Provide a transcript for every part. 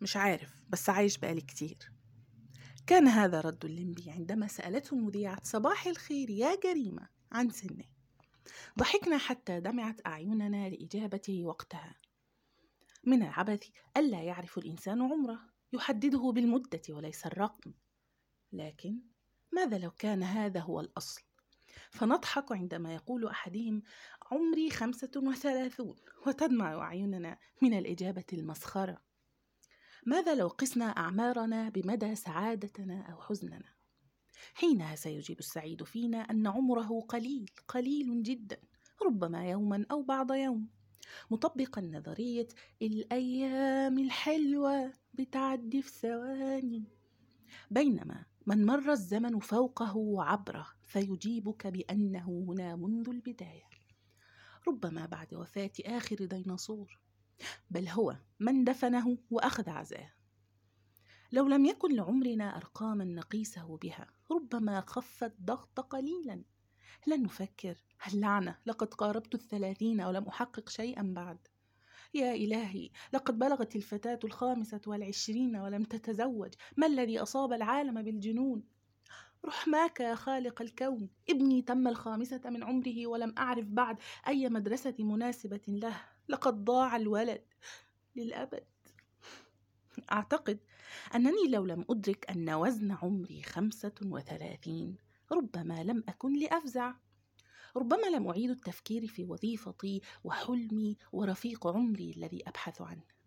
مش عارف بس عايش بقالي كتير. كان هذا رد الليمبي عندما سألته المذيعة صباح الخير يا جريمة عن سنه ضحكنا حتى دمعت أعيننا لإجابته وقتها. من العبث ألا يعرف الإنسان عمره يحدده بالمدة وليس الرقم. لكن ماذا لو كان هذا هو الأصل؟ فنضحك عندما يقول أحدهم عمري خمسة وثلاثون وتدمع أعيننا من الإجابة المسخرة. ماذا لو قسنا أعمارنا بمدى سعادتنا أو حزننا؟ حينها سيجيب السعيد فينا أن عمره قليل قليل جدا ربما يوما أو بعض يوم. مطبقا نظرية الأيام الحلوة بتعدي في ثواني. بينما من مر الزمن فوقه وعبره فيجيبك بأنه هنا منذ البداية. ربما بعد وفاة آخر ديناصور. بل هو من دفنه وأخذ عزاه. لو لم يكن لعمرنا أرقاما نقيسه بها ربما خف الضغط قليلا. لن نفكر اللعنة لقد قاربت الثلاثين ولم أحقق شيئا بعد. يا إلهي لقد بلغت الفتاة الخامسة والعشرين ولم تتزوج. ما الذي أصاب العالم بالجنون؟ رحماك يا خالق الكون. ابني تم الخامسة من عمره ولم أعرف بعد أي مدرسة مناسبة له. لقد ضاع الولد للأبد. أعتقد أنني لو لم أدرك أن وزن عمري خمسة وثلاثين ربما لم أكن لأفزع. ربما لم أعيد التفكير في وظيفتي وحلمي ورفيق عمري الذي أبحث عنه.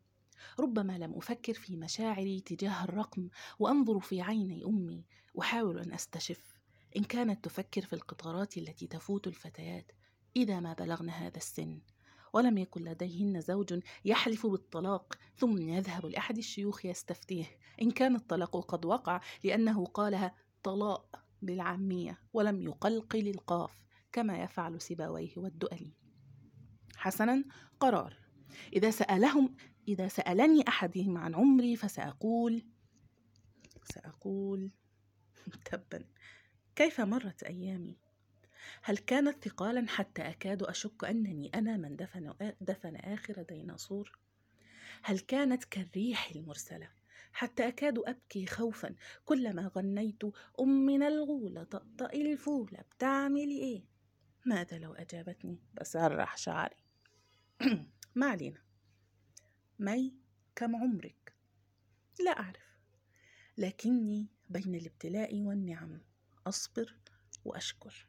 ربما لم أفكر في مشاعري تجاه الرقم وأنظر في عيني أمي وأحاول أن أستشف. إن كانت تفكر في القطارات التي تفوت الفتيات إذا ما بلغن هذا السن؟ ولم يكن لديهن زوج يحلف بالطلاق ثم يذهب لأحد الشيوخ يستفتيه. إن كان الطلاق قد وقع لأنه قالها طلاق بالعامية ولم يقلقل القاف كما يفعل سيبويه والدؤلي. حسنا قرار. إذا سألهم إذا سألني أحدهم عن عمري فسأقول سأقول تبا كيف مرت أيامي؟ هل كانت ثقالا حتى أكاد أشك أنني أنا من دفن, دفن آخر ديناصور؟ هل كانت كالريح المرسلة حتى أكاد أبكي خوفا كلما غنيت أمنا الغولة طقطقي الفولة بتعملي إيه؟ ماذا لو أجابتني؟ بسرح شعري. ما علينا. مي كم عمرك؟ لا أعرف. لكني بين الابتلاء والنعم أصبر وأشكر.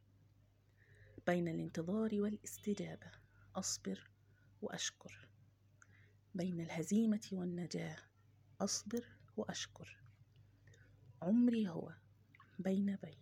بين الانتظار والاستجابة أصبر وأشكر. بين الهزيمة والنجاة أصبر وأشكر. عمري هو بين بين